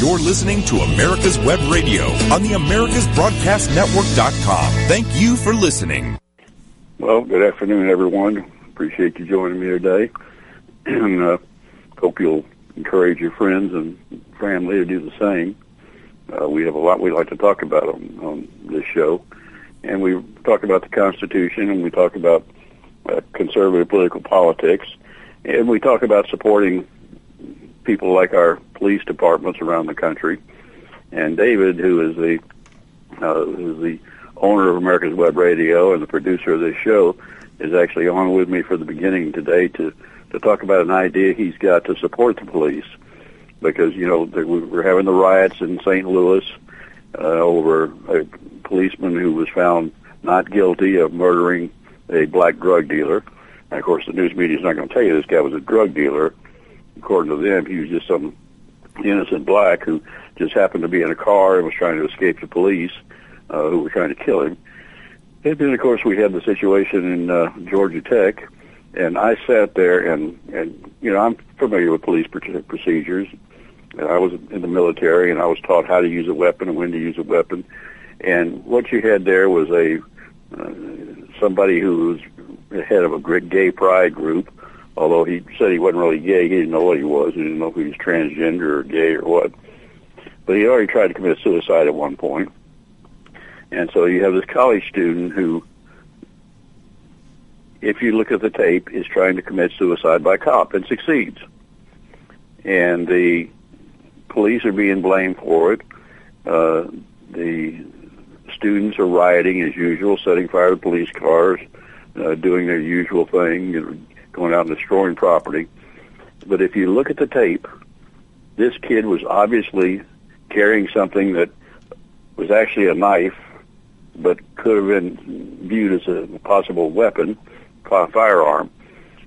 You're listening to America's Web Radio on the AmericasBroadcastNetwork.com. Thank you for listening. Well, good afternoon, everyone. Appreciate you joining me today. and uh, hope you'll encourage your friends and family to do the same. Uh, we have a lot we'd like to talk about on, on this show. And we talk about the Constitution and we talk about uh, conservative political politics. And we talk about supporting people like our police departments around the country. And David, who is the uh, who is the owner of America's Web Radio and the producer of this show, is actually on with me for the beginning today to to talk about an idea he's got to support the police because you know we're having the riots in St. Louis uh, over a policeman who was found not guilty of murdering a black drug dealer. And of course, the news media is not going to tell you this guy was a drug dealer. According to them, he was just some innocent black who just happened to be in a car and was trying to escape the police uh, who were trying to kill him. And then, of course, we had the situation in uh, Georgia Tech, and I sat there and and you know I'm familiar with police procedures. And I was in the military, and I was taught how to use a weapon and when to use a weapon. And what you had there was a uh, somebody who was the head of a gay pride group. Although he said he wasn't really gay, he didn't know what he was. He didn't know if he was transgender or gay or what. But he already tried to commit suicide at one point. And so you have this college student who, if you look at the tape, is trying to commit suicide by cop and succeeds. And the police are being blamed for it. Uh, the students are rioting as usual, setting fire to police cars, uh, doing their usual thing, going out and destroying property. But if you look at the tape, this kid was obviously carrying something that was actually a knife, but could have been viewed as a possible weapon, a firearm.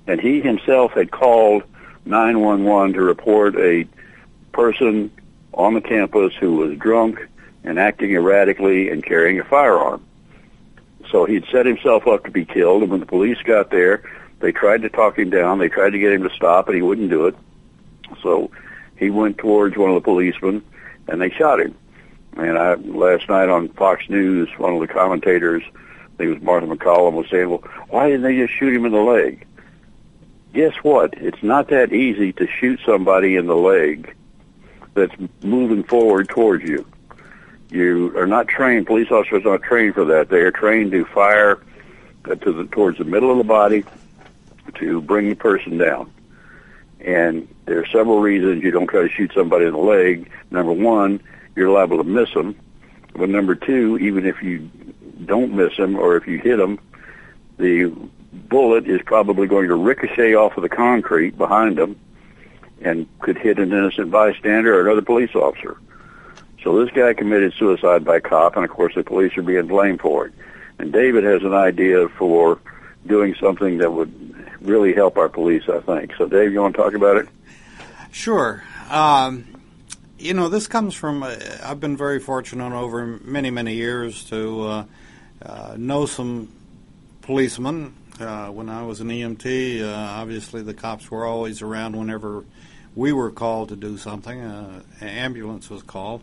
And he himself had called 911 to report a person on the campus who was drunk and acting erratically and carrying a firearm. So he'd set himself up to be killed, and when the police got there, they tried to talk him down. They tried to get him to stop, and he wouldn't do it. So he went towards one of the policemen, and they shot him. And I, last night on Fox News, one of the commentators, I think it was Martha MacCallum, was saying, well, why didn't they just shoot him in the leg? Guess what? It's not that easy to shoot somebody in the leg that's moving forward towards you. You are not trained. Police officers are not trained for that. They are trained to fire uh, to the towards the middle of the body to bring the person down. And there are several reasons you don't try to shoot somebody in the leg. Number one, you're liable to miss them. But number two, even if you don't miss them or if you hit them, the bullet is probably going to ricochet off of the concrete behind them and could hit an innocent bystander or another police officer. So this guy committed suicide by cop, and of course the police are being blamed for it. And David has an idea for doing something that would really help our police, I think. So, Dave, you want to talk about it? Sure. Um, you know, this comes from, uh, I've been very fortunate over many, many years to uh, uh, know some policemen. Uh, when I was an EMT, uh, obviously the cops were always around whenever we were called to do something. Uh, an ambulance was called.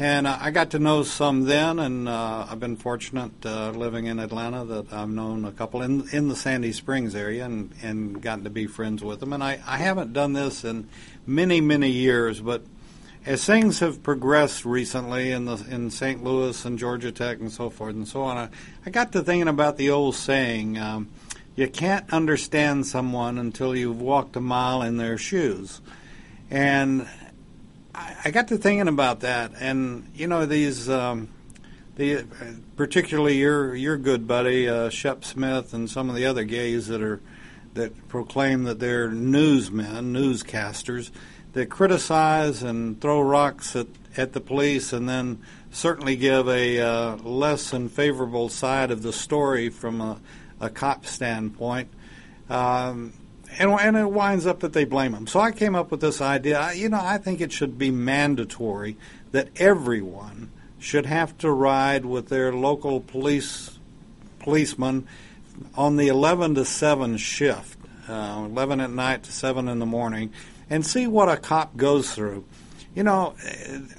And I got to know some then, and uh, I've been fortunate uh, living in Atlanta that I've known a couple in in the Sandy Springs area and, and gotten to be friends with them. And I, I haven't done this in many, many years, but as things have progressed recently in the in St. Louis and Georgia Tech and so forth and so on, I, I got to thinking about the old saying, um, "You can't understand someone until you've walked a mile in their shoes." And I, got to thinking about that, and you know these, um, the particularly your your good buddy uh, Shep Smith and some of the other gays that are that proclaim that they're newsmen, newscasters, that criticize and throw rocks at at the police, and then certainly give a uh, less than favorable side of the story from a, a cop standpoint. Um, and, and it winds up that they blame them. So I came up with this idea. You know, I think it should be mandatory that everyone should have to ride with their local police policeman on the 11 to 7 shift, uh, 11 at night to 7 in the morning, and see what a cop goes through. you know,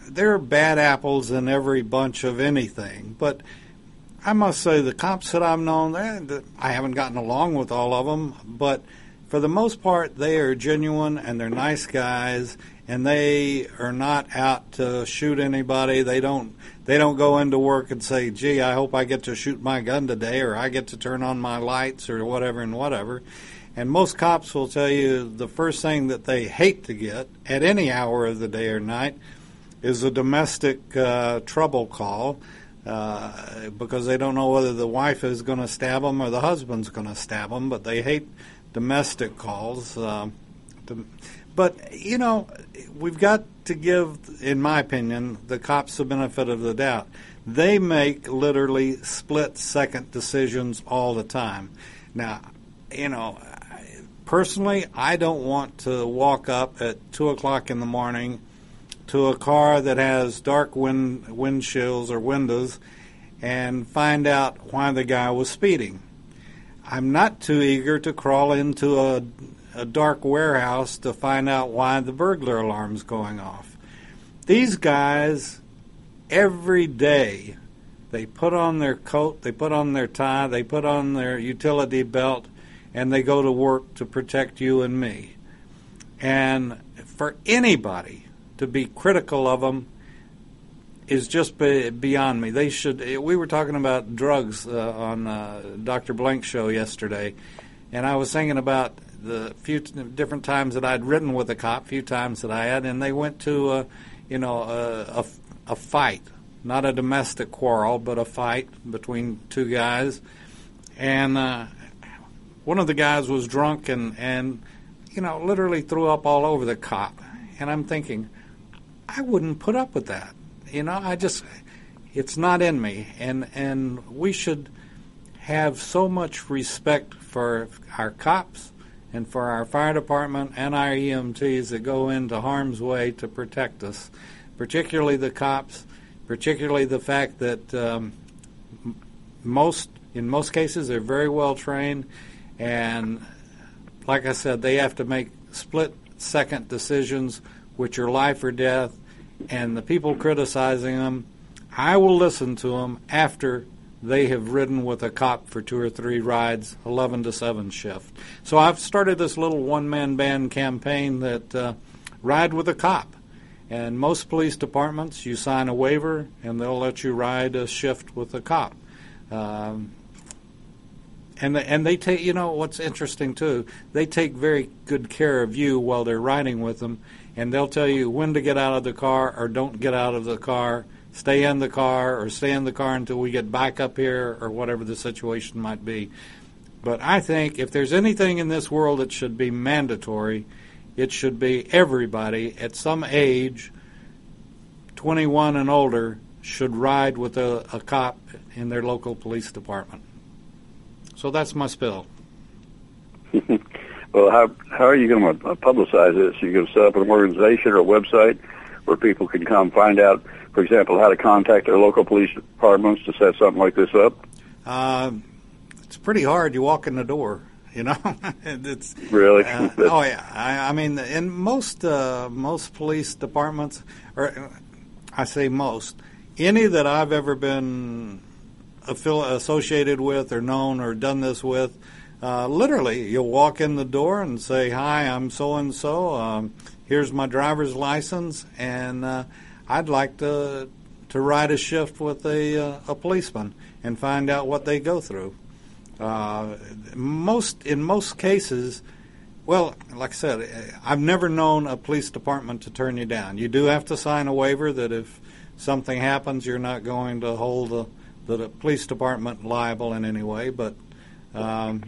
there are bad apples in every bunch of anything, but I must say the cops that I've known, I haven't gotten along with all of them, but for the most part, they are genuine and they're nice guys, and they are not out to shoot anybody. They don't they don't go into work and say, "Gee, I hope I get to shoot my gun today, or I get to turn on my lights, or whatever and whatever." And most cops will tell you the first thing that they hate to get at any hour of the day or night is a domestic uh, trouble call uh, because they don't know whether the wife is going to stab them or the husband's going to stab them, but they hate domestic calls. Uh, to, but, you know, we've got to give, in my opinion, the cops the benefit of the doubt. They make literally split second decisions all the time. Now, you know, personally, I don't want to walk up at 2 o'clock in the morning to a car that has dark wind windshields or windows and find out why the guy was speeding. I'm not too eager to crawl into a, a dark warehouse to find out why the burglar alarm's going off. These guys, every day, they put on their coat, they put on their tie, they put on their utility belt, and they go to work to protect you and me. And for anybody to be critical of them is just be, beyond me. They should. We were talking about drugs uh, on uh, Dr. Blank's show yesterday, and I was thinking about the few different times that I'd ridden with a cop, few times that I had, and they went to, uh, you know, a, a, a fight, not a domestic quarrel, but a fight between two guys, and uh, one of the guys was drunk and and you know literally threw up all over the cop, and I'm thinking, I wouldn't put up with that you know, I just it's not in me, and and we should have so much respect for our cops and for our fire department and our EMTs that go into harm's way to protect us, particularly the cops, particularly the fact that um, most in most cases they're very well trained. And like I said they have to make split second decisions which are life or death and the people criticizing them, I will listen to them after they have ridden with a cop for two or three rides, 11 to 7 shift. So I've started this little one man band campaign that uh, ride with a cop. And most police departments, you sign a waiver and they'll let you ride a shift with a cop. Um, and they, and they take you know what's interesting too they take very good care of you while they're riding with them and they'll tell you when to get out of the car or don't get out of the car, stay in the car or stay in the car until we get back up here or whatever the situation might be. But I think if there's anything in this world that should be mandatory, it should be everybody at some age, 21 and older, should ride with a, a cop in their local police department. So that's my spill. Well, how how are you going to publicize this? Are you going to set up an organization or a website where people can come find out, for example, how to contact their local police departments to set something like this up? Uh, it's pretty hard. You walk in the door, you know. it's really. Uh, oh yeah. I, I mean, in most uh, most police departments, or I say most, any that I've ever been associated with or known or done this with uh, literally, you'll walk in the door and say, "Hi, I'm so and so. Here's my driver's license, and uh, I'd like to to ride a shift with a uh, a policeman and find out what they go through." Uh, most in most cases, well, like I said, I've never known a police department to turn you down. You do have to sign a waiver that if something happens, you're not going to hold the the police department liable in any way, but um,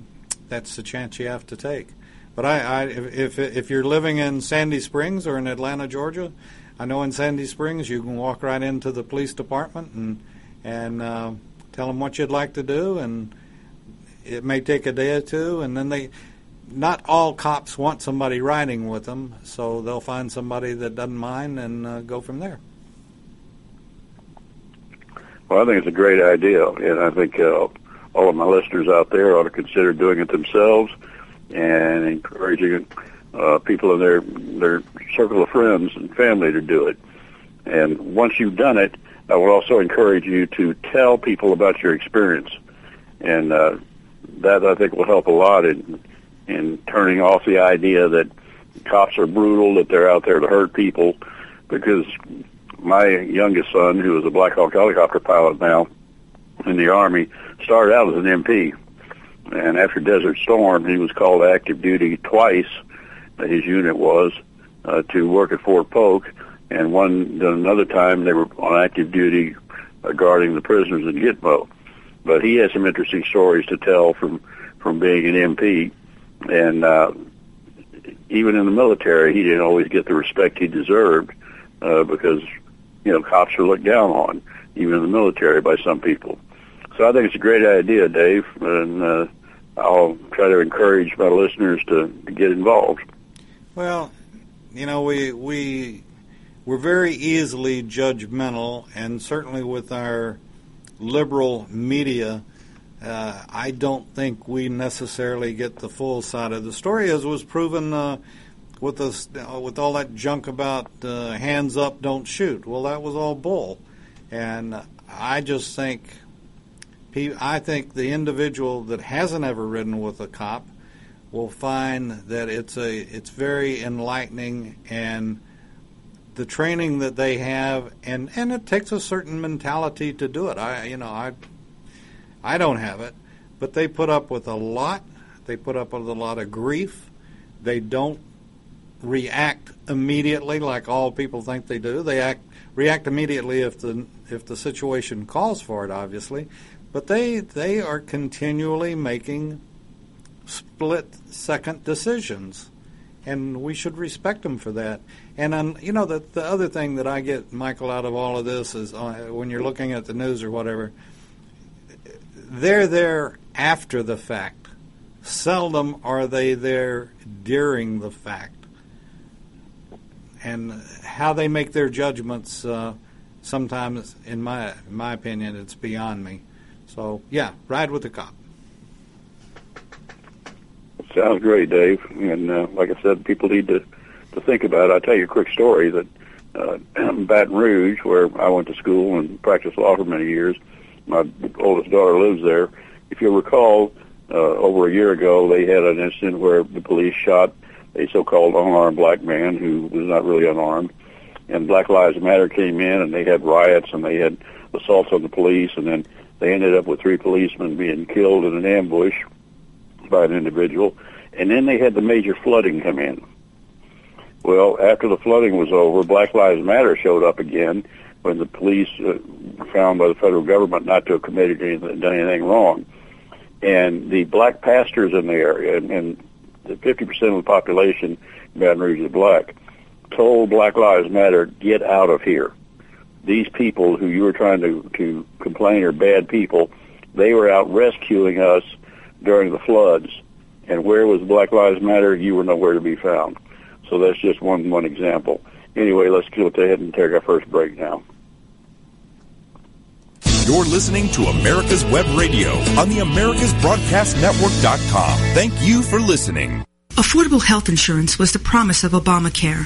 that's the chance you have to take. But I, I if if you're living in Sandy Springs or in Atlanta, Georgia, I know in Sandy Springs you can walk right into the police department and and uh, tell them what you'd like to do, and it may take a day or two, and then they. Not all cops want somebody riding with them, so they'll find somebody that doesn't mind and uh, go from there. Well, I think it's a great idea, and I think uh, all of my listeners out there ought to consider doing it themselves and encouraging uh, people in their their circle of friends and family to do it. And once you've done it, I would also encourage you to tell people about your experience, and uh, that I think will help a lot in in turning off the idea that cops are brutal, that they're out there to hurt people. Because my youngest son, who is a Black Hawk helicopter pilot now in the Army, started out as an MP. And after Desert Storm, he was called active duty twice. His unit was uh, to work at Fort Polk, and one another time they were on active duty uh, guarding the prisoners in Gitmo. But he has some interesting stories to tell from from being an MP, and uh, even in the military, he didn't always get the respect he deserved uh, because you know cops are looked down on, even in the military, by some people. So I think it's a great idea, Dave, and uh, I'll try to encourage my listeners to, to get involved. Well, you know, we we we're very easily judgmental, and certainly with our liberal media, uh, I don't think we necessarily get the full side of the story, as was proven uh, with us uh, with all that junk about uh, hands up, don't shoot. Well, that was all bull, and I just think I think the individual that hasn't ever ridden with a cop will find that it's a it's very enlightening and the training that they have and and it takes a certain mentality to do it. I you know I I don't have it, but they put up with a lot. They put up with a lot of grief. They don't react immediately like all people think they do. They act react immediately if the if the situation calls for it, obviously. But they they are continually making split second decisions, and we should respect them for that. And um, you know the the other thing that I get Michael out of all of this is uh, when you're looking at the news or whatever they're there after the fact. Seldom are they there during the fact. And how they make their judgments, uh, sometimes, in my in my opinion, it's beyond me. So yeah, ride with the cop. Sounds great, Dave. And uh, like I said, people need to to think about it. I'll tell you a quick story that uh, Baton Rouge, where I went to school and practiced law for many years, my oldest daughter lives there. If you recall, uh, over a year ago, they had an incident where the police shot a so-called unarmed black man who was not really unarmed. And Black Lives Matter came in and they had riots and they had assaults on the police and then they ended up with three policemen being killed in an ambush by an individual. And then they had the major flooding come in. Well, after the flooding was over, Black Lives Matter showed up again when the police uh, were found by the federal government not to have committed anything, done anything wrong. And the black pastors in the area, and, and the 50% of the population in Baton Rouge is black, told Black Lives Matter, get out of here. These people who you were trying to, to complain are bad people, they were out rescuing us during the floods. And where was Black Lives Matter? You were nowhere to be found. So that's just one one example. Anyway, let's go ahead and take our first break now. You're listening to America's Web Radio on the AmericasBroadcastNetwork.com. Thank you for listening. Affordable health insurance was the promise of Obamacare,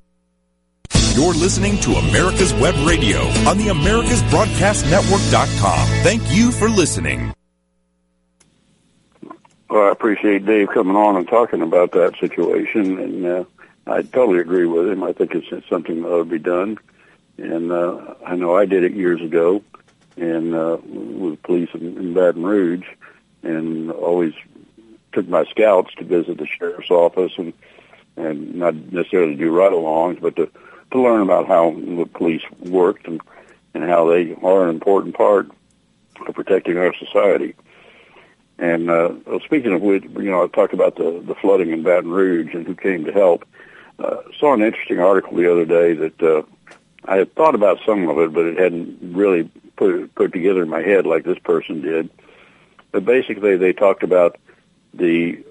You're listening to America's Web Radio on the AmericasBroadcastNetwork.com. Thank you for listening. Well, I appreciate Dave coming on and talking about that situation, and uh, I totally agree with him. I think it's, something that ought to be done, and uh, I know I did it years ago, and uh, with police in, in Baton Rouge, and always took my scouts to visit the sheriff's office and and not necessarily do ride-alongs, but to to learn about how the police worked and and how they are an important part of protecting our society. And uh, speaking of which, you know, I talked about the the flooding in Baton Rouge and who came to help. Uh, saw an interesting article the other day that uh, I had thought about some of it, but it hadn't really put put together in my head like this person did. But basically, they talked about the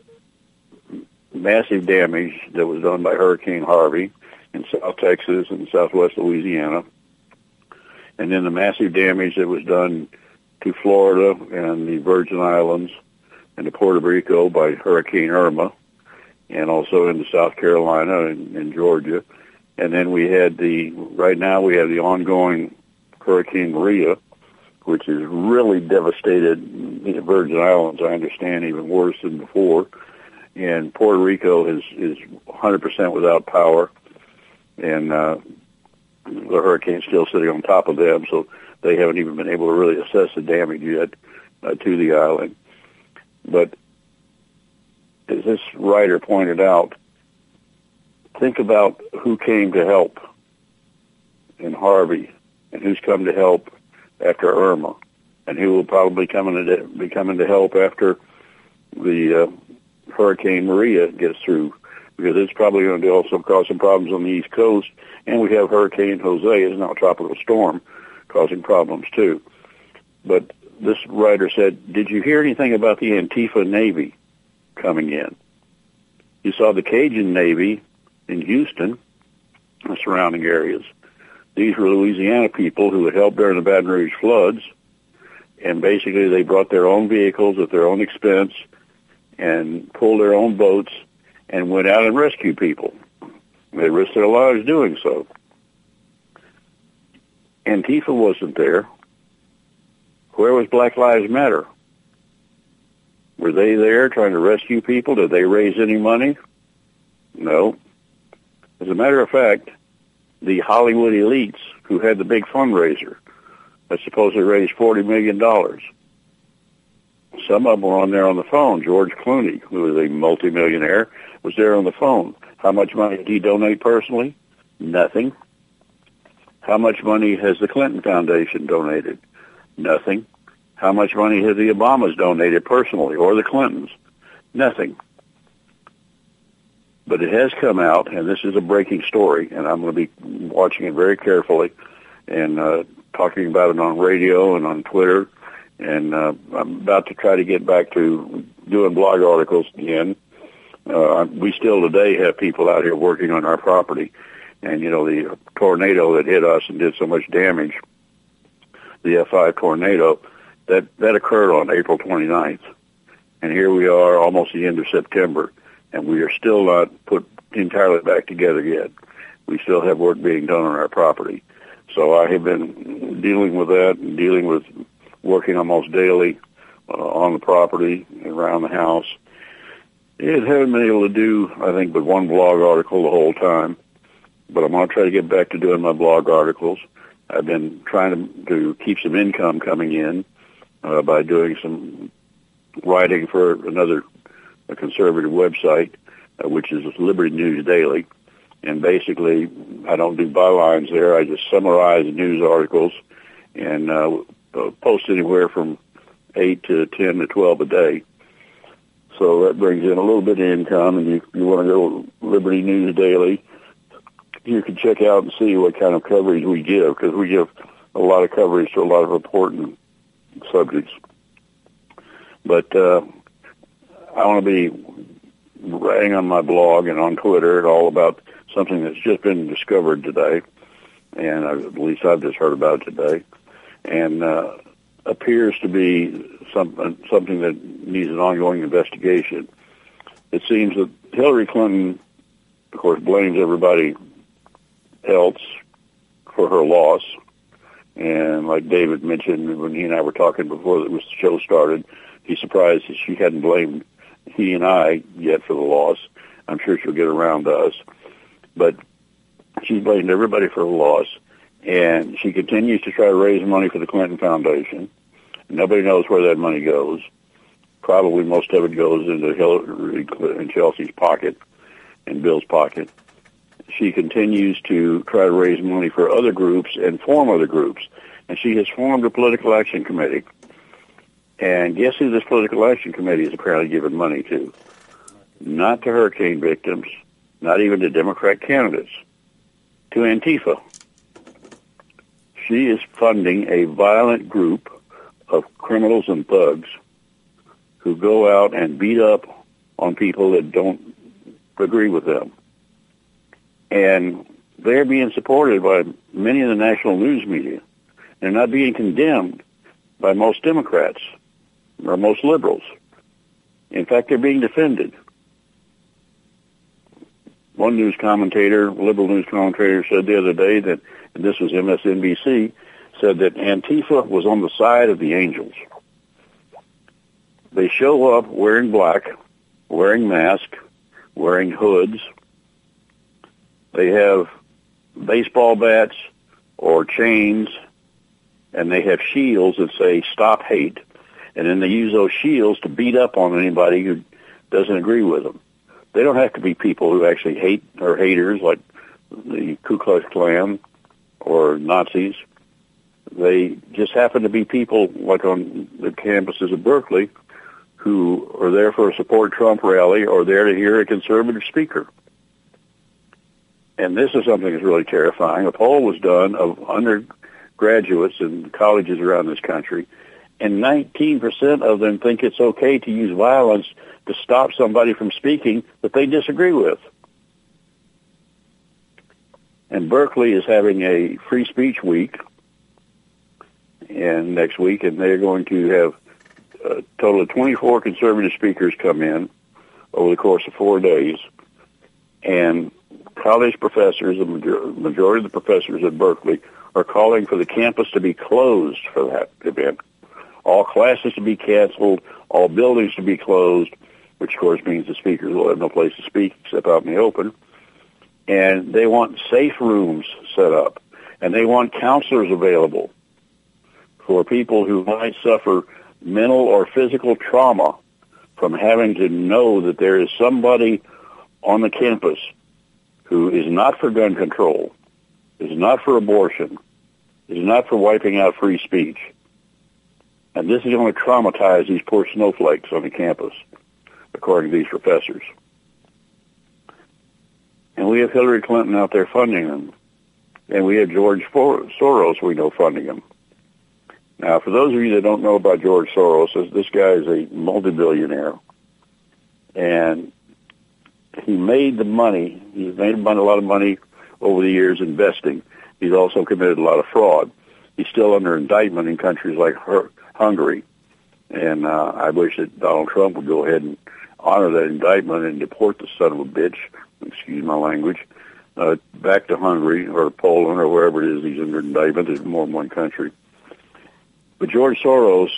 massive damage that was done by Hurricane Harvey in South Texas and Southwest Louisiana, and then the massive damage that was done to Florida and the Virgin Islands and to Puerto Rico by Hurricane Irma, and also into South Carolina and, and Georgia. And then we had the, right now we have the ongoing Hurricane Maria, which has really devastated the Virgin Islands, I understand, even worse than before. And Puerto Rico is, is 100% without power. And, uh, the hurricane's still sitting on top of them, so they haven't even been able to really assess the damage yet uh, to the island. But as this writer pointed out, think about who came to help in Harvey and who's come to help after Irma and who will probably come to, be coming to help after the uh, Hurricane Maria gets through because it's probably going to also cause some problems on the East Coast. And we have Hurricane Jose, is now a tropical storm, causing problems too. But this writer said, did you hear anything about the Antifa Navy coming in? You saw the Cajun Navy in Houston, the surrounding areas. These were Louisiana people who had helped during the Baton Rouge floods, and basically they brought their own vehicles at their own expense and pulled their own boats and went out and rescued people. They risked their lives doing so. Antifa wasn't there. Where was Black Lives Matter? Were they there trying to rescue people? Did they raise any money? No. As a matter of fact, the Hollywood elites who had the big fundraiser that supposedly raised $40 million, some of them were on there on the phone. George Clooney, who was a multimillionaire, was there on the phone. How much money did he donate personally? Nothing. How much money has the Clinton Foundation donated? Nothing. How much money have the Obamas donated personally or the Clintons? Nothing. But it has come out, and this is a breaking story, and I'm going to be watching it very carefully and uh, talking about it on radio and on Twitter. And uh, I'm about to try to get back to doing blog articles again. Uh, we still today have people out here working on our property. And, you know, the tornado that hit us and did so much damage, the F5 tornado, that, that occurred on April 29th. And here we are almost the end of September and we are still not put entirely back together yet. We still have work being done on our property. So I have been dealing with that and dealing with working almost daily uh, on the property around the house. It haven't been able to do, I think, but one blog article the whole time. But I'm going to try to get back to doing my blog articles. I've been trying to, to keep some income coming in uh, by doing some writing for another a conservative website, uh, which is Liberty News Daily. And basically, I don't do bylines there. I just summarize news articles and uh, uh, post anywhere from eight to ten to twelve a day. So that brings in a little bit of income, and you you want to go Liberty News Daily. You can check out and see what kind of coverage we give because we give a lot of coverage to a lot of important subjects. But uh, I want to be writing on my blog and on Twitter and all about something that's just been discovered today, and at least I've just heard about it today, and uh, appears to be some, uh, something that needs an ongoing investigation. It seems that Hillary Clinton, of course, blames everybody else for her loss. And like David mentioned when he and I were talking before the show started, he's surprised that she hadn't blamed he and I yet for the loss. I'm sure she'll get around to us. But she's blamed everybody for the loss. And she continues to try to raise money for the Clinton Foundation. Nobody knows where that money goes. Probably most of it goes into Hillary and Chelsea's pocket and Bill's pocket. She continues to try to raise money for other groups and form other groups. And she has formed a political action committee. And guess who this political action committee is apparently giving money to? Not to hurricane victims, not even to Democrat candidates, to Antifa. She is funding a violent group of criminals and thugs who go out and beat up on people that don't agree with them. And they're being supported by many of the national news media. They're not being condemned by most Democrats or most liberals. In fact, they're being defended. One news commentator, liberal news commentator, said the other day that, and this was MSNBC, said that Antifa was on the side of the angels. They show up wearing black, wearing masks, wearing hoods. They have baseball bats or chains, and they have shields that say "Stop Hate," and then they use those shields to beat up on anybody who doesn't agree with them. They don't have to be people who actually hate or haters like the Ku Klux Klan or Nazis. They just happen to be people like on the campuses of Berkeley who are there for a support Trump rally or there to hear a conservative speaker. And this is something that's really terrifying. A poll was done of undergraduates in colleges around this country, and 19% of them think it's okay to use violence to stop somebody from speaking that they disagree with. And Berkeley is having a free speech week and next week, and they're going to have a total of 24 conservative speakers come in over the course of four days. And college professors, the majority of the professors at Berkeley, are calling for the campus to be closed for that event. All classes to be canceled, all buildings to be closed, which of course means the speakers will have no place to speak except out in the open. And they want safe rooms set up, and they want counselors available for people who might suffer mental or physical trauma from having to know that there is somebody on the campus who is not for gun control, is not for abortion, is not for wiping out free speech. And this is going to traumatize these poor snowflakes on the campus, according to these professors. And we have Hillary Clinton out there funding them. And we have George Soros, we know, funding them. Now, for those of you that don't know about George Soros, this guy is a multi-billionaire, and he made the money. He's made a lot of money over the years investing. He's also committed a lot of fraud. He's still under indictment in countries like Hungary, and uh, I wish that Donald Trump would go ahead and honor that indictment and deport the son of a bitch. Excuse my language. Uh, back to Hungary or Poland or wherever it is he's under indictment. There's more than one country but George Soros,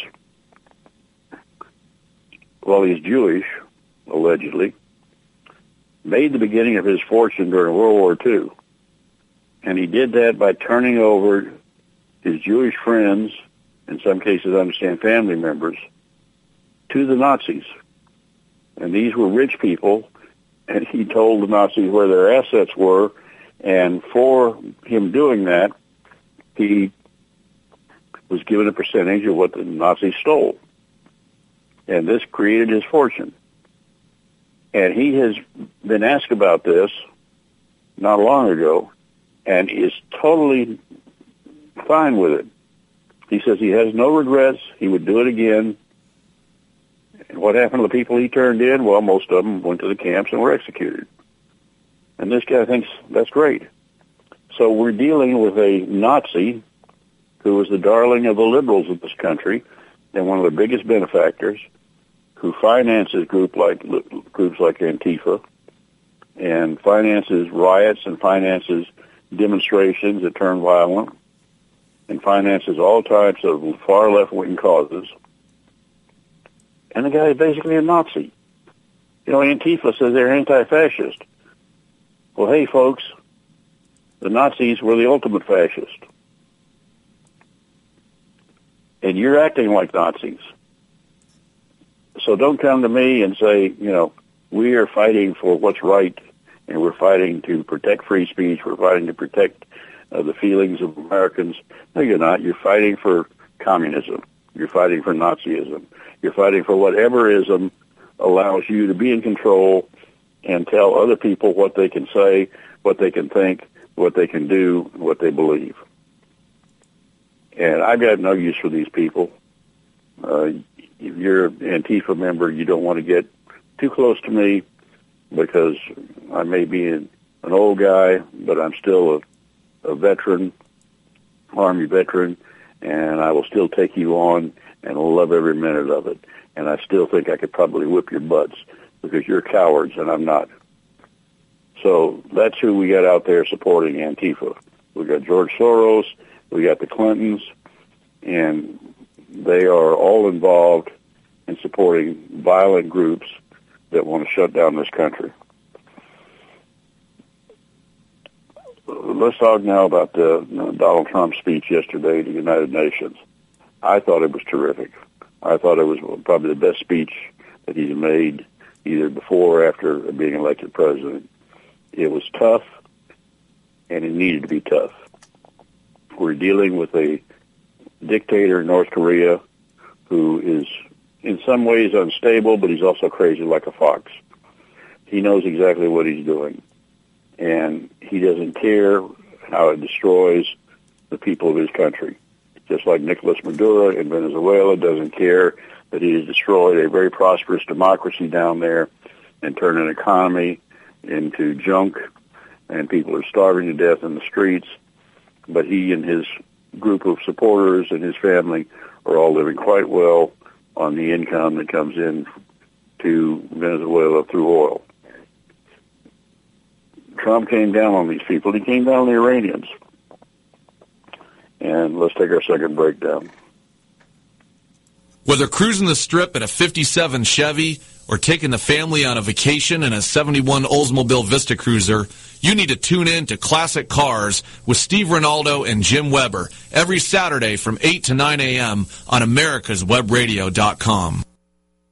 well, he's Jewish, allegedly, made the beginning of his fortune during World War II. And he did that by turning over his Jewish friends, in some cases, I understand family members, to the Nazis. And these were rich people, and he told the Nazis where their assets were. And for him doing that, he was given a percentage of what the Nazis stole. And this created his fortune. And he has been asked about this not long ago and is totally fine with it. He says he has no regrets. He would do it again. And what happened to the people he turned in? Well, most of them went to the camps and were executed. And this guy thinks that's great. So we're dealing with a Nazi who was the darling of the liberals of this country and one of the biggest benefactors who finances group like groups like Antifa and finances riots and finances demonstrations that turn violent and finances all types of far left-wing causes. And the guy is basically a Nazi. You know, Antifa says they're anti-fascist. Well, hey, folks, the Nazis were the ultimate fascist. And you're acting like Nazis. So don't come to me and say, you know, we are fighting for what's right and we're fighting to protect free speech. We're fighting to protect uh, the feelings of Americans. No, you're not. You're fighting for communism. You're fighting for Nazism. You're fighting for whatever ism allows you to be in control and tell other people what they can say, what they can think, what they can do, what they believe. And I've got no use for these people. Uh, if you're an Antifa member, you don't want to get too close to me because I may be an, an old guy, but I'm still a, a veteran, Army veteran, and I will still take you on and love every minute of it. And I still think I could probably whip your butts because you're cowards and I'm not. So that's who we got out there supporting Antifa. We got George Soros, we got the Clintons, and they are all involved in supporting violent groups that want to shut down this country. Let's talk now about the Donald Trump speech yesterday at the United Nations. I thought it was terrific. I thought it was probably the best speech that he's made either before or after being elected president. It was tough, and it needed to be tough. We're dealing with a dictator in North Korea who is in some ways unstable, but he's also crazy like a fox. He knows exactly what he's doing, and he doesn't care how it destroys the people of his country. Just like Nicolas Maduro in Venezuela doesn't care that he has destroyed a very prosperous democracy down there and turned an economy into junk, and people are starving to death in the streets. But he and his group of supporters and his family are all living quite well on the income that comes in to Venezuela through oil. Trump came down on these people. He came down on the Iranians. And let's take our second breakdown. Whether cruising the strip in a 57 Chevy or taking the family on a vacation in a 71 Oldsmobile Vista Cruiser, you need to tune in to Classic Cars with Steve Ronaldo and Jim Weber every Saturday from 8 to 9 a.m. on americaswebradio.com.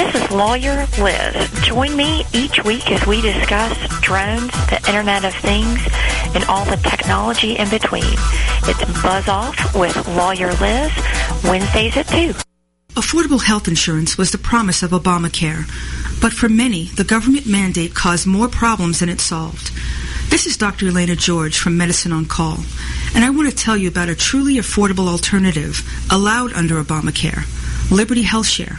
This is Lawyer Liz. Join me each week as we discuss drones, the Internet of Things, and all the technology in between. It's Buzz Off with Lawyer Liz, Wednesdays at 2. Affordable health insurance was the promise of Obamacare, but for many, the government mandate caused more problems than it solved. This is Dr. Elena George from Medicine on Call, and I want to tell you about a truly affordable alternative allowed under Obamacare, Liberty Health Share.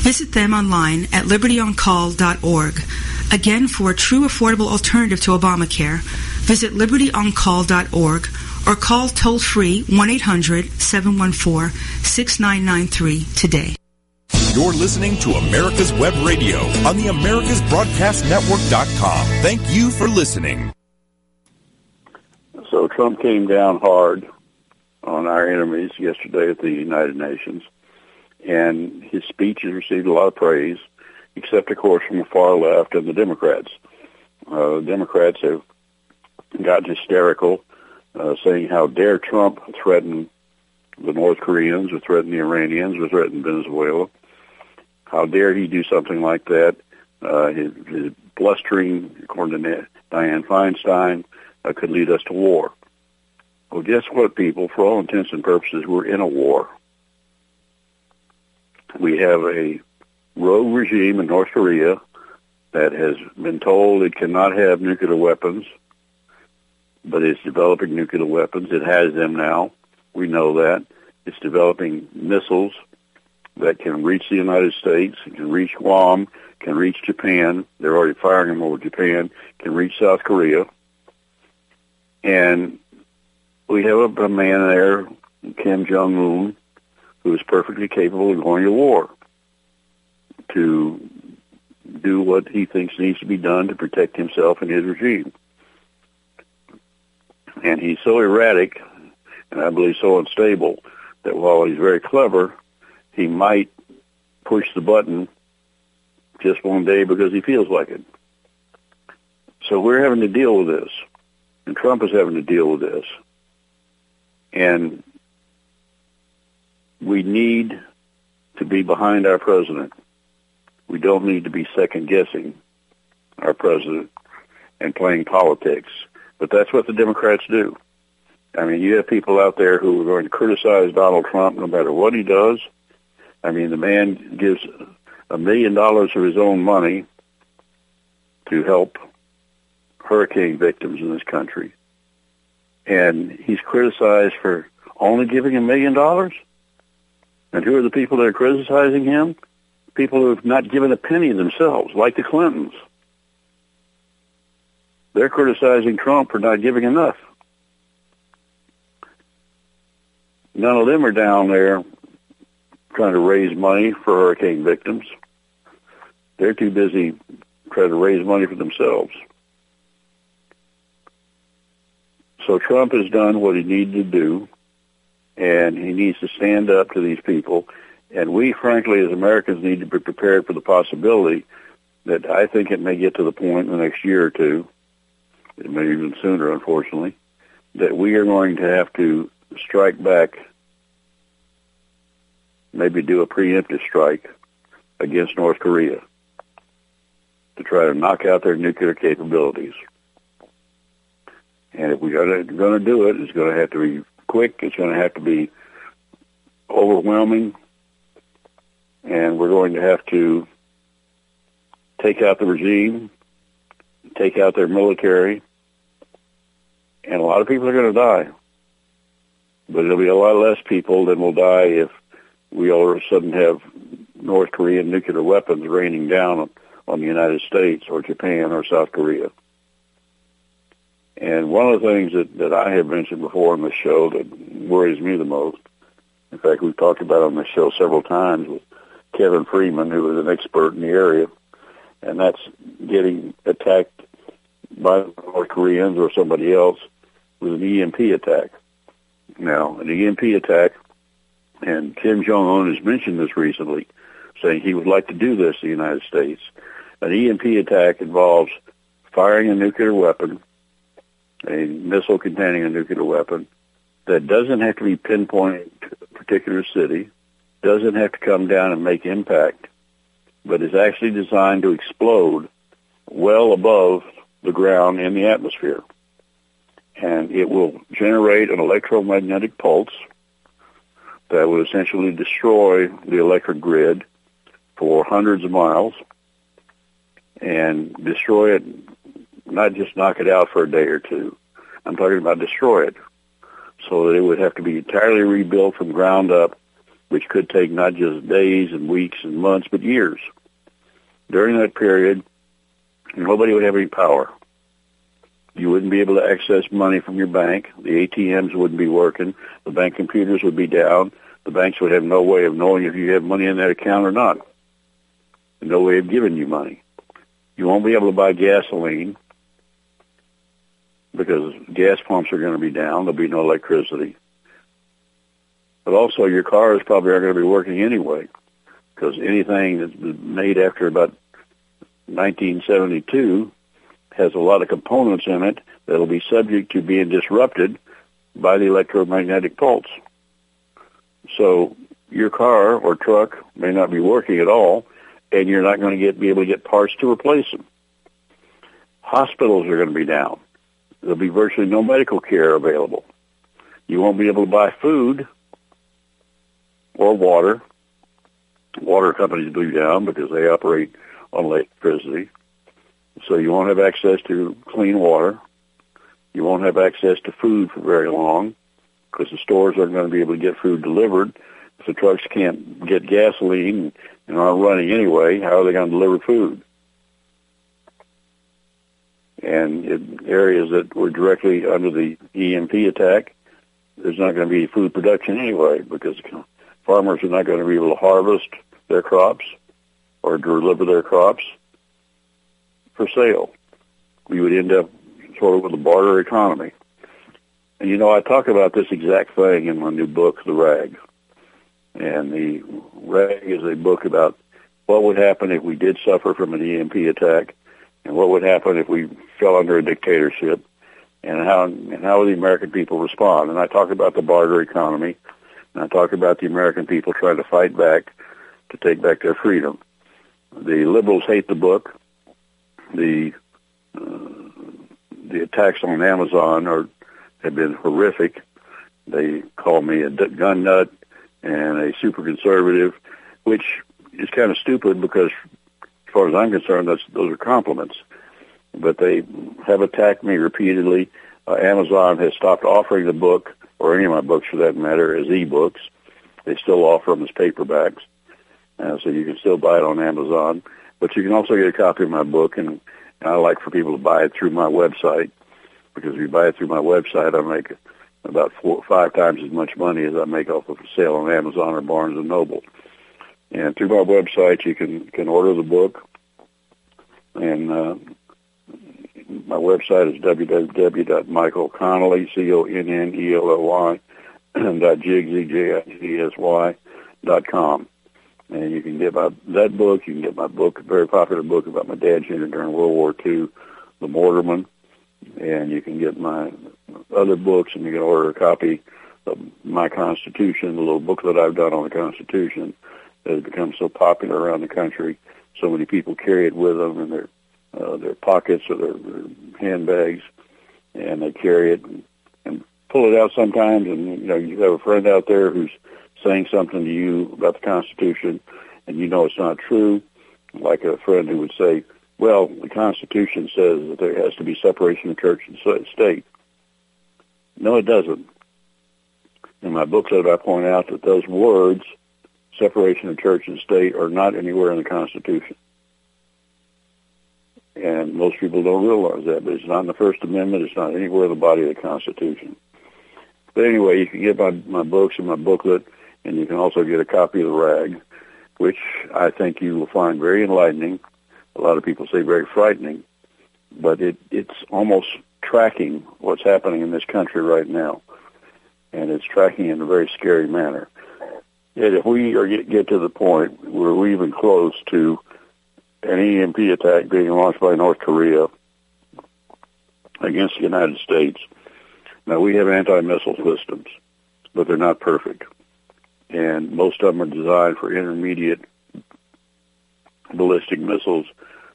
Visit them online at libertyoncall.org. Again, for a true affordable alternative to Obamacare, visit libertyoncall.org or call toll-free 1-800-714-6993 today. You're listening to America's Web Radio on the AmericasBroadcastNetwork.com. Thank you for listening. So Trump came down hard on our enemies yesterday at the United Nations, and his speech has received a lot of praise, except, of course, from the far left and the Democrats. Uh, the Democrats have gotten hysterical, uh, saying how dare Trump threaten the North Koreans or threaten the Iranians or threaten Venezuela. How dare he do something like that? Uh, his, his blustering, according to Dianne Feinstein, uh, could lead us to war. Well, guess what, people? For all intents and purposes, we're in a war. We have a rogue regime in North Korea that has been told it cannot have nuclear weapons, but it's developing nuclear weapons. It has them now. We know that. It's developing missiles that can reach the United States, can reach Guam, can reach Japan. They're already firing them over Japan, can reach South Korea. And we have a, a man there, Kim Jong Un, who is perfectly capable of going to war to do what he thinks needs to be done to protect himself and his regime. And he's so erratic, and I believe so unstable, that while he's very clever, he might push the button just one day because he feels like it. So we're having to deal with this, and Trump is having to deal with this. And we need to be behind our president. We don't need to be second guessing our president and playing politics. But that's what the Democrats do. I mean, you have people out there who are going to criticize Donald Trump no matter what he does. I mean, the man gives a million dollars of his own money to help hurricane victims in this country and he's criticized for only giving a million dollars. And who are the people that are criticizing him? People who have not given a penny themselves, like the Clintons. They're criticizing Trump for not giving enough. None of them are down there trying to raise money for hurricane victims. They're too busy trying to raise money for themselves. So Trump has done what he needed to do, and he needs to stand up to these people. And we, frankly, as Americans, need to be prepared for the possibility that I think it may get to the point in the next year or two, it may even sooner, unfortunately, that we are going to have to strike back, maybe do a preemptive strike against North Korea to try to knock out their nuclear capabilities. And if we're going to do it, it's going to have to be quick. It's going to have to be overwhelming. And we're going to have to take out the regime, take out their military, and a lot of people are going to die. But it'll be a lot less people than will die if we all of a sudden have North Korean nuclear weapons raining down on, the United States or Japan or South Korea. And one of the things that, that I have mentioned before on the show that worries me the most, in fact, we've talked about on the show several times with Kevin Freeman, who is an expert in the area, and that's getting attacked by North Koreans or somebody else with an EMP attack. Now, an EMP attack, and Kim Jong-un has mentioned this recently, saying he would like to do this in the United States. An EMP attack involves firing a nuclear weapon a missile containing a nuclear weapon that doesn't have to be pinpointed to a particular city, doesn't have to come down and make impact, but is actually designed to explode well above the ground in the atmosphere. And it will generate an electromagnetic pulse that will essentially destroy the electric grid for hundreds of miles and destroy it not just knock it out for a day or two. I'm talking about destroy it so that it would have to be entirely rebuilt from ground up which could take not just days and weeks and months, but years. During that period, nobody would have any power. You wouldn't be able to access money from your bank. The ATMs wouldn't be working. The bank computers would be down. The banks would have no way of knowing if you have money in that account or not. No way of giving you money. You won't be able to buy gasoline because gas pumps are going to be down. There'll be no electricity. But also your cars probably aren't going to be working anyway because anything that's made after about 1972 has a lot of components in it that'll be subject to being disrupted by the electromagnetic pulse. So your car or truck may not be working at all, and you're not going to get be able to get parts to replace them. Hospitals are going to be down. There'll be virtually no medical care available. You won't be able to buy food or water. Water companies will down because they operate on electricity. So you won't have access to clean water. You won't have access to food for very long because the stores aren't going to be able to get food delivered. If the trucks can't get gasoline and aren't running anyway, how are they going to deliver food? And in areas that were directly under the EMP attack, there's not going to be food production anyway because farmers are not going to be able to harvest their crops or deliver their crops for sale. We would end up sort of with a barter economy. And you know, I talk about this exact thing in my new book, The Rag. And The Rag is a book about what would happen if we did suffer from an EMP attack and what would happen if we fell under a dictatorship and how and how would the American people respond. And I talk about the barter economy and I talk about the American people trying to fight back to take back their freedom. The liberals hate the book. The uh, the attacks on Amazon are have been horrific. They call me a gun nut and a super conservative, which is kind of stupid because, as far as I'm concerned, that's those are compliments. But they have attacked me repeatedly. Uh, Amazon has stopped offering the book, or any of my books for that matter, as e-books. They still offer them as paperbacks, uh, so you can still buy it on Amazon. But you can also get a copy of my book, and, and I like for people to buy it through my website because if you buy it through my website, I make about four, five times as much money as I make off of a sale on Amazon or Barnes and Noble. And through my website, you can can order the book, and uh, my website is www.michaelconnelly c o n n l l y dot jigsy j i g s y dot com. And you can get my that book. You can get my book, a very popular book about my dad's unit during World War II, The Mortarman and you can get my other books, and you can order a copy of my Constitution, the little booklet I've done on the Constitution that has become so popular around the country. So many people carry it with them in their uh, their pockets or their, their handbags, and they carry it and, and pull it out sometimes. And you know, you have a friend out there who's saying something to you about the Constitution, and you know it's not true. Like a friend who would say, well, the Constitution says that there has to be separation of church and state. No, it doesn't. In my booklet, I point out that those words, separation of church and state, are not anywhere in the Constitution. And most people don't realize that, but it's not in the First Amendment. It's not anywhere in the body of the Constitution. But anyway, you can get my, my books and my booklet, and you can also get a copy of the RAG, which I think you will find very enlightening a lot of people say very frightening, but it, it's almost tracking what's happening in this country right now, and it's tracking in a very scary manner. Yet if we are get, get to the point where we're even close to an EMP attack being launched by North Korea against the United States, now we have anti-missile systems, but they're not perfect. And most of them are designed for intermediate ballistic missiles,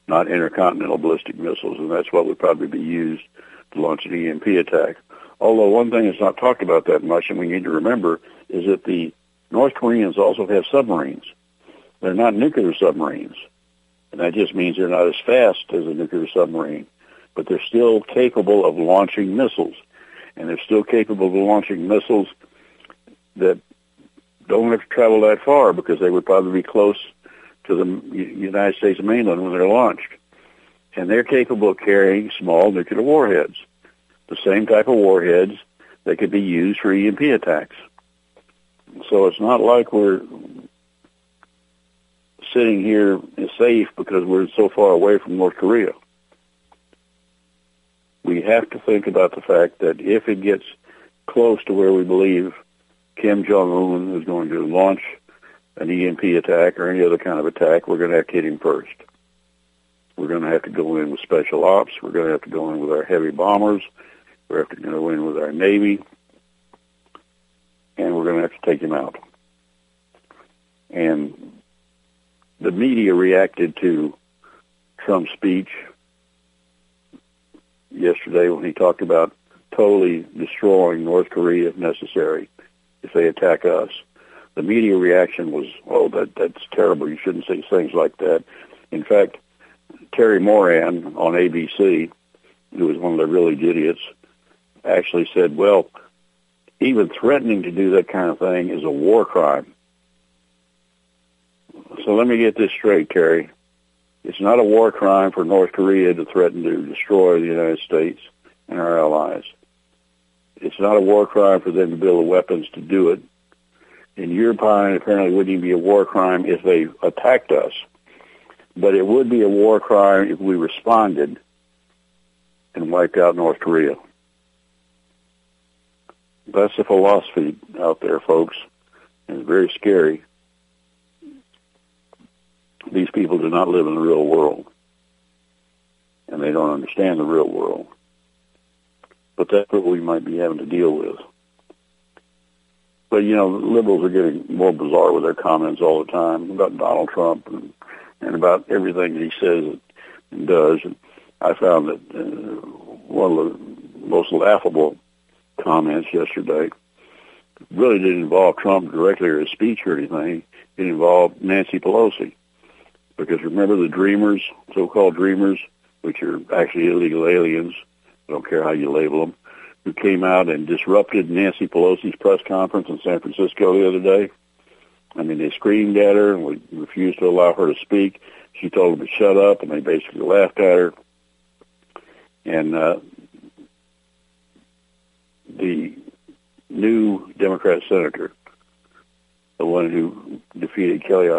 not intercontinental ballistic missiles, and that's what would probably be used to launch an EMP attack. Although one thing that's not talked about that much, and we need to remember, is that the North Koreans also have submarines. They're not nuclear submarines, and that just means they're not as fast as a nuclear submarine, but they're still capable of launching missiles, and they're still capable of launching missiles that don't have to travel that far because they would probably be close to the United States mainland when they're launched. And they're capable of carrying small nuclear warheads, the same type of warheads that could be used for EMP attacks. So it's not like we're sitting here safe because we're so far away from North Korea. We have to think about the fact that if it gets close to where we believe Kim Jong-un is going to launch an EMP attack or any other kind of attack, we're going to have to hit him first. We're going to have to go in with special ops. We're going to have to go in with our heavy bombers. We're going to have to go in with our Navy. And we're going to have to take him out. And the media reacted to Trump's speech yesterday when he talked about totally destroying North Korea if necessary if they attack us. The media reaction was, "Oh, that that's terrible. You shouldn't say things like that." In fact, Terry Moran on ABC, who was one of the really idiots, actually said, "Well, even threatening to do that kind of thing is a war crime." So let me get this straight, Terry. It's not a war crime for North Korea to threaten to destroy the United States and our allies. It's not a war crime for them to build the weapons to do it. In your opinion, apparently wouldn't even be a war crime if they attacked us. But it would be a war crime if we responded and wiped out North Korea. That's the philosophy out there, folks. And it's very scary. These people do not live in the real world. And they don't understand the real world but that's what we might be having to deal with. But you know, liberals are getting more bizarre with their comments all the time about Donald Trump and and about everything that he says and does. And I found that uh, one of the most laughable comments yesterday really didn't involve Trump directly or his speech or anything. It involved Nancy Pelosi. Because remember the dreamers, so-called dreamers, which are actually illegal aliens, I don't care how you label them, who came out and disrupted Nancy Pelosi's press conference in San Francisco the other day. I mean, they screamed at her and refused to allow her to speak. She told them to shut up, and they basically laughed at her. And uh, the new Democrat senator, the one who defeated Kelly I,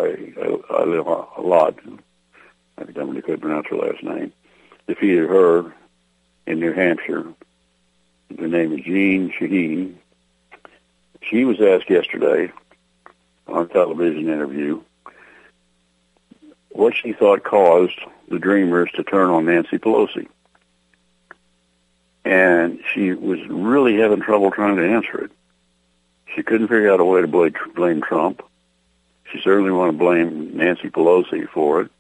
I, think I'm going to pronounce her last name, defeated her in New Hampshire. Her name is Jeanne Shaheen. She was asked yesterday on a television interview what she thought caused the Dreamers to turn on Nancy Pelosi. And she was really having trouble trying to answer it. She couldn't figure out a way to blame Trump. She certainly wanted to blame Nancy Pelosi for it.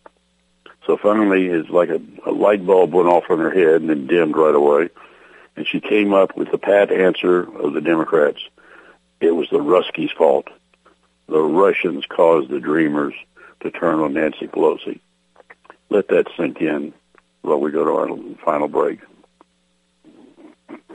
So finally, it's like a, a light bulb went off in her head and then dimmed right away. And she came up with the pat answer of the Democrats. It was the Ruskies' fault. The Russians caused the Dreamers to turn on Nancy Pelosi. Let that sink in while we go to our final break.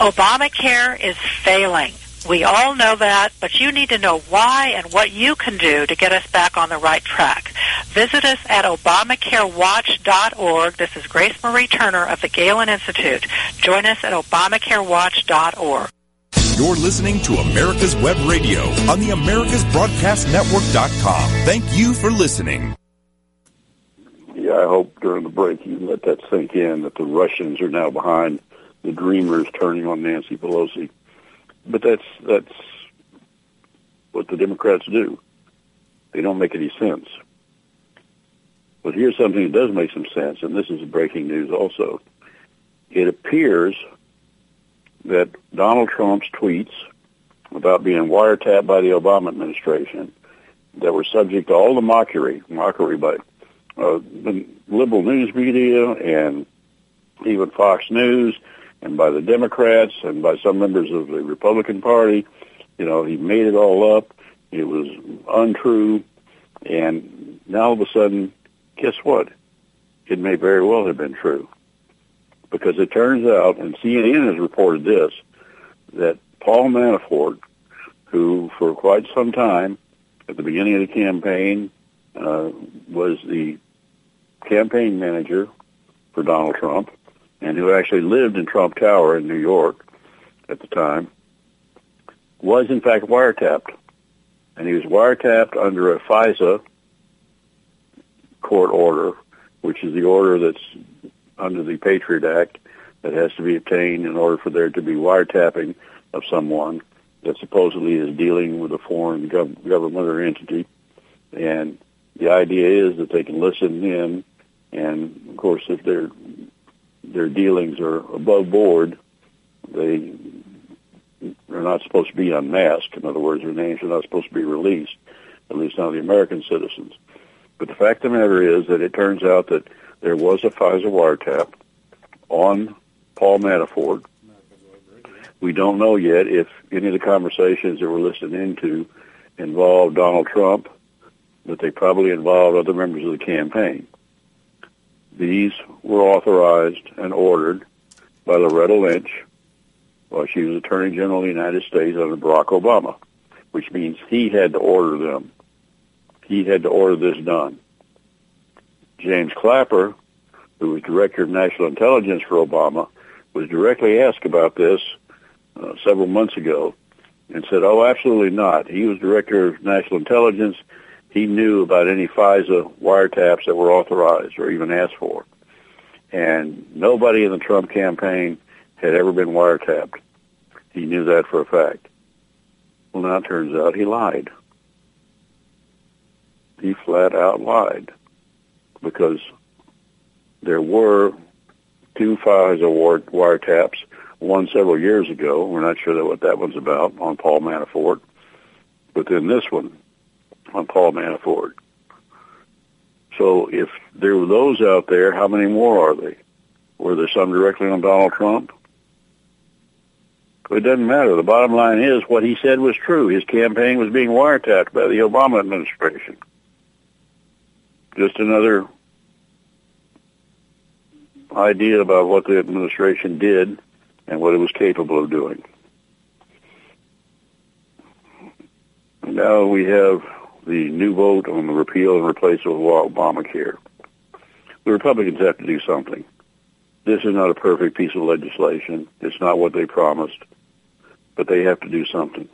Obamacare is failing. We all know that, but you need to know why and what you can do to get us back on the right track. Visit us at ObamacareWatch.org. This is Grace Marie Turner of the Galen Institute. Join us at ObamacareWatch.org. You're listening to America's Web Radio on the AmericasBroadcastNetwork.com. Thank you for listening. Yeah, I hope during the break you let that sink in that the Russians are now behind the Dreamers turning on Nancy Pelosi. But that's that's what the Democrats do. They don't make any sense. But here's something that does make some sense, and this is breaking news also. It appears that Donald Trump's tweets about being wiretapped by the Obama administration that were subject to all the mockery, mockery by uh, the liberal news media and even Fox News and by the Democrats and by some members of the Republican Party. You know, he made it all up. It was untrue. And now all of a sudden, guess what? It may very well have been true. Because it turns out, and CNN has reported this, that Paul Manafort, who for quite some time at the beginning of the campaign uh, was the campaign manager for Donald Trump and who actually lived in Trump Tower in New York at the time, was in fact wiretapped. And he was wiretapped under a FISA court order, which is the order that's under the Patriot Act that has to be obtained in order for there to be wiretapping of someone that supposedly is dealing with a foreign gov- government or entity. And the idea is that they can listen in, and of course, if their their dealings are above board, they are not supposed to be unmasked. In other words, their names are not supposed to be released, at least not the American citizens. But the fact of the matter is that it turns out that there was a FISA wiretap on Paul Manafort. We don't know yet if any of the conversations that were listened into involved Donald Trump, but they probably involved other members of the campaign. These were authorized and ordered by Loretta Lynch while she was Attorney General of the United States under Barack Obama, which means he had to order them. He had to order this done. James Clapper, who was Director of National Intelligence for Obama, was directly asked about this uh, several months ago and said, oh, absolutely not. He was Director of National Intelligence. He knew about any FISA wiretaps that were authorized or even asked for. And nobody in the Trump campaign had ever been wiretapped. He knew that for a fact. Well, now it turns out he lied. He flat out lied because there were two FISA wiretaps, one several years ago. We're not sure what that one's about on Paul Manafort. But then this one on Paul Manafort. So if there were those out there, how many more are they? Were there some directly on Donald Trump? It doesn't matter. The bottom line is what he said was true. His campaign was being wiretapped by the Obama administration. Just another idea about what the administration did and what it was capable of doing. Now we have the new vote on the repeal and replace of Obamacare. The Republicans have to do something. This is not a perfect piece of legislation. It's not what they promised, but they have to do something.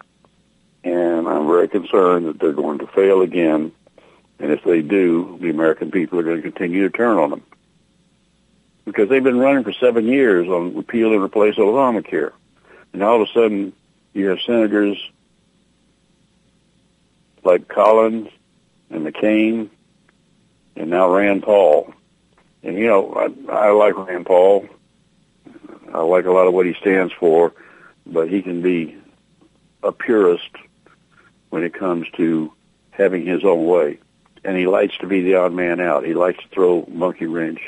And I'm very concerned that they're going to fail again. And if they do, the American people are going to continue to turn on them because they've been running for seven years on repeal and replace Obamacare. And all of a sudden, you have senators like Collins and McCain and now Rand Paul. And, you know, I, I like Rand Paul. I like a lot of what he stands for, but he can be a purist when it comes to having his own way. And he likes to be the odd man out. He likes to throw monkey wrench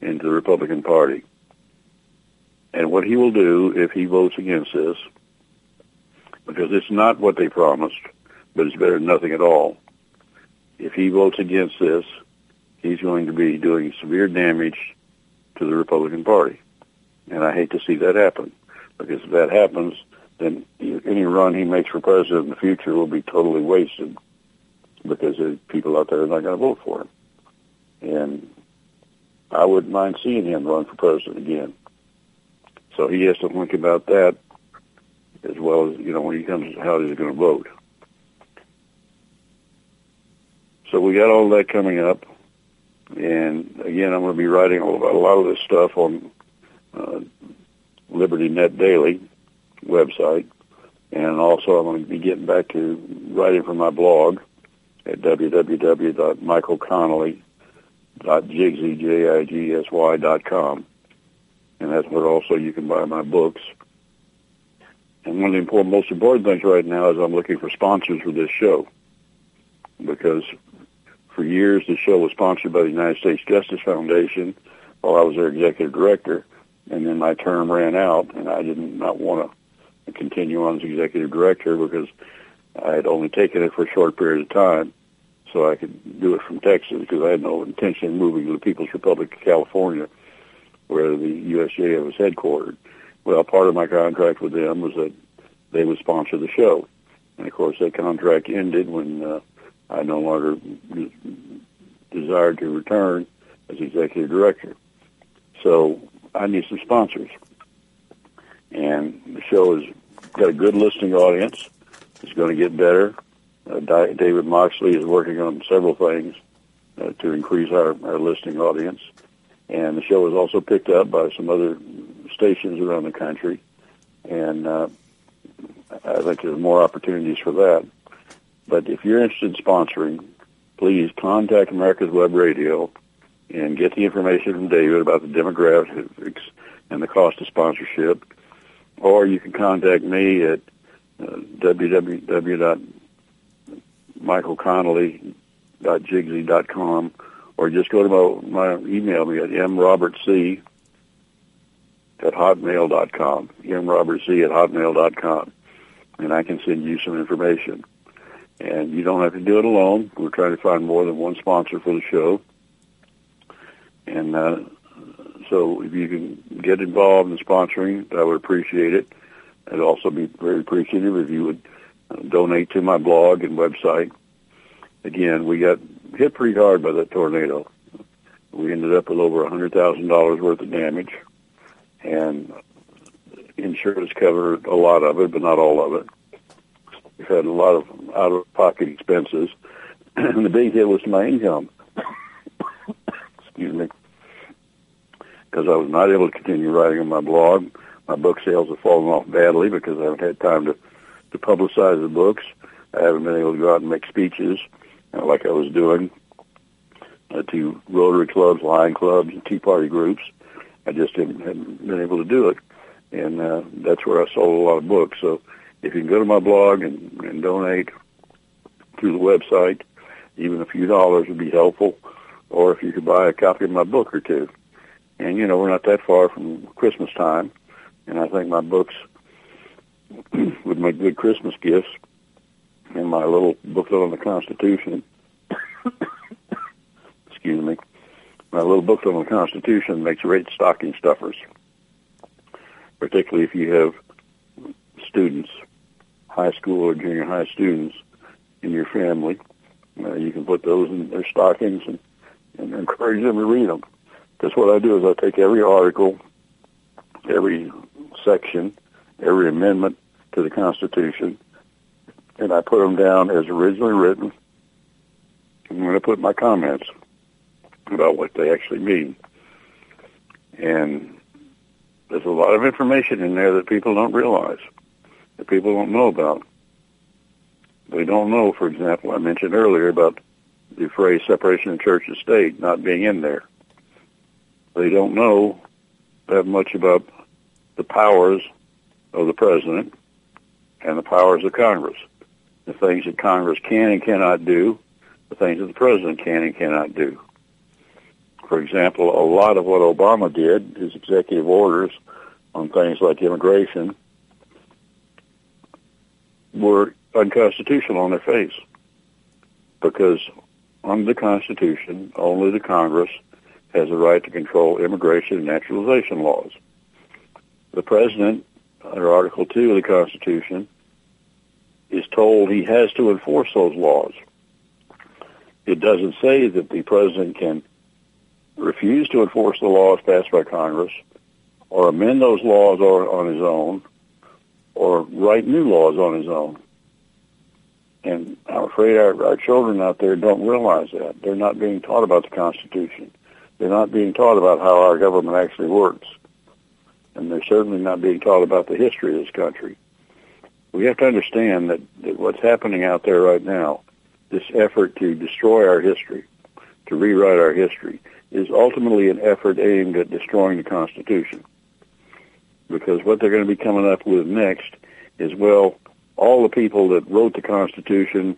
into the Republican Party. And what he will do if he votes against this, because it's not what they promised, but it's better than nothing at all. If he votes against this, he's going to be doing severe damage to the Republican Party. And I hate to see that happen, because if that happens, then any run he makes for president in the future will be totally wasted because there's people out there are not going to vote for him. And I wouldn't mind seeing him run for president again. So he has to think about that as well as you know when he comes how he's going to vote. So we got all that coming up, and again, I'm going to be writing a lot of this stuff on uh, Liberty Net Daily website, and also I'm going to be getting back to writing for my blog at www.michaelconnolly.jigsy.com, and that's where also you can buy my books. And one of the important, most important things right now is I'm looking for sponsors for this show. Because for years the show was sponsored by the United States Justice Foundation while I was their executive director, and then my term ran out, and I did not want to continue on as executive director because I had only taken it for a short period of time, so I could do it from Texas because I had no intention of moving to the People's Republic of California, where the USJA was headquartered. Well, part of my contract with them was that they would sponsor the show, and of course that contract ended when uh, I no longer desired to return as executive director. So I need some sponsors. And the show has got a good listening audience. It's going to get better. Uh, David Moxley is working on several things uh, to increase our, our listening audience. And the show is also picked up by some other stations around the country. And uh, I think there's more opportunities for that. But if you're interested in sponsoring, please contact America's Web Radio and get the information from David about the demographics and the cost of sponsorship. Or you can contact me at uh, www.michaelconnolly.jigsy.com or just go to my, my email me at mrobertc at hotmail.com, mrobertc at hotmail.com, and I can send you some information. And you don't have to do it alone. We're trying to find more than one sponsor for the show. And uh, so if you can get involved in sponsoring, I would appreciate it. I'd also be very appreciative if you would uh, donate to my blog and website. Again, we got hit pretty hard by that tornado. We ended up with over $100,000 worth of damage, and insurance covered a lot of it, but not all of it. We've had a lot of out-of-pocket expenses, and the big hit was my income. Excuse me. Because I was not able to continue writing on my blog. My book sales have fallen off badly because I haven't had time to, to publicize the books. I haven't been able to go out and make speeches like I was doing uh, to Rotary clubs, Lion clubs, and Tea Party groups. I just haven't, haven't been able to do it. And uh, that's where I sold a lot of books. So if you can go to my blog and, and donate through the website, even a few dollars would be helpful. Or if you could buy a copy of my book or two. And, you know, we're not that far from Christmas time. And I think my books would make good Christmas gifts. And my little booklet on the Constitution, excuse me, my little booklet on the Constitution makes great stocking stuffers, particularly if you have students high school or junior high students in your family. Uh, you can put those in their stockings and, and encourage them to read them. Because what I do is I take every article, every section, every amendment to the Constitution, and I put them down as originally written. And then I put my comments about what they actually mean. And there's a lot of information in there that people don't realize that people don't know about. They don't know, for example, I mentioned earlier about the phrase separation of church and state not being in there. They don't know that much about the powers of the president and the powers of Congress. The things that Congress can and cannot do, the things that the president can and cannot do. For example, a lot of what Obama did, his executive orders on things like immigration, were unconstitutional on their face because under the Constitution, only the Congress has the right to control immigration and naturalization laws. The President, under Article 2 of the Constitution, is told he has to enforce those laws. It doesn't say that the President can refuse to enforce the laws passed by Congress or amend those laws on his own or write new laws on his own. And I'm afraid our, our children out there don't realize that. They're not being taught about the Constitution. They're not being taught about how our government actually works. And they're certainly not being taught about the history of this country. We have to understand that, that what's happening out there right now, this effort to destroy our history, to rewrite our history, is ultimately an effort aimed at destroying the Constitution. Because what they're going to be coming up with next is, well, all the people that wrote the Constitution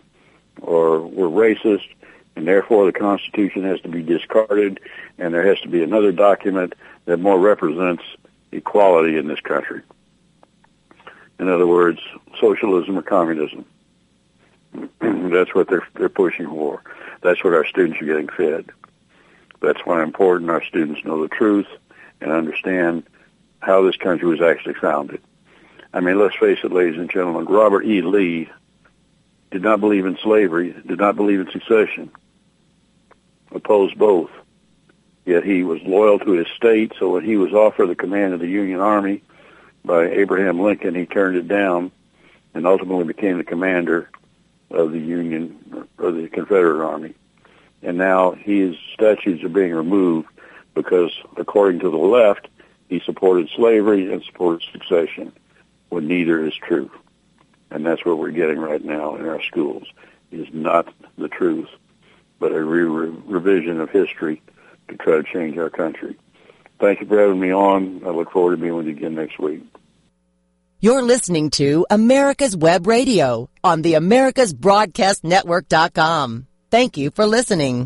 or were racist, and therefore the Constitution has to be discarded, and there has to be another document that more represents equality in this country. In other words, socialism or communism. That's what they're they're pushing for. That's what our students are getting fed. That's why important our students know the truth and understand how this country was actually founded. I mean, let's face it, ladies and gentlemen, Robert E. Lee did not believe in slavery, did not believe in secession, opposed both. Yet he was loyal to his state, so when he was offered the command of the Union Army by Abraham Lincoln, he turned it down and ultimately became the commander of the Union or the Confederate Army and now his statues are being removed because, according to the left, he supported slavery and supported secession, when neither is true. And that's what we're getting right now in our schools, is not the truth, but a re- revision of history to try to change our country. Thank you for having me on. I look forward to being with you again next week. You're listening to America's Web Radio on the AmericasBroadcastNetwork.com. Thank you for listening.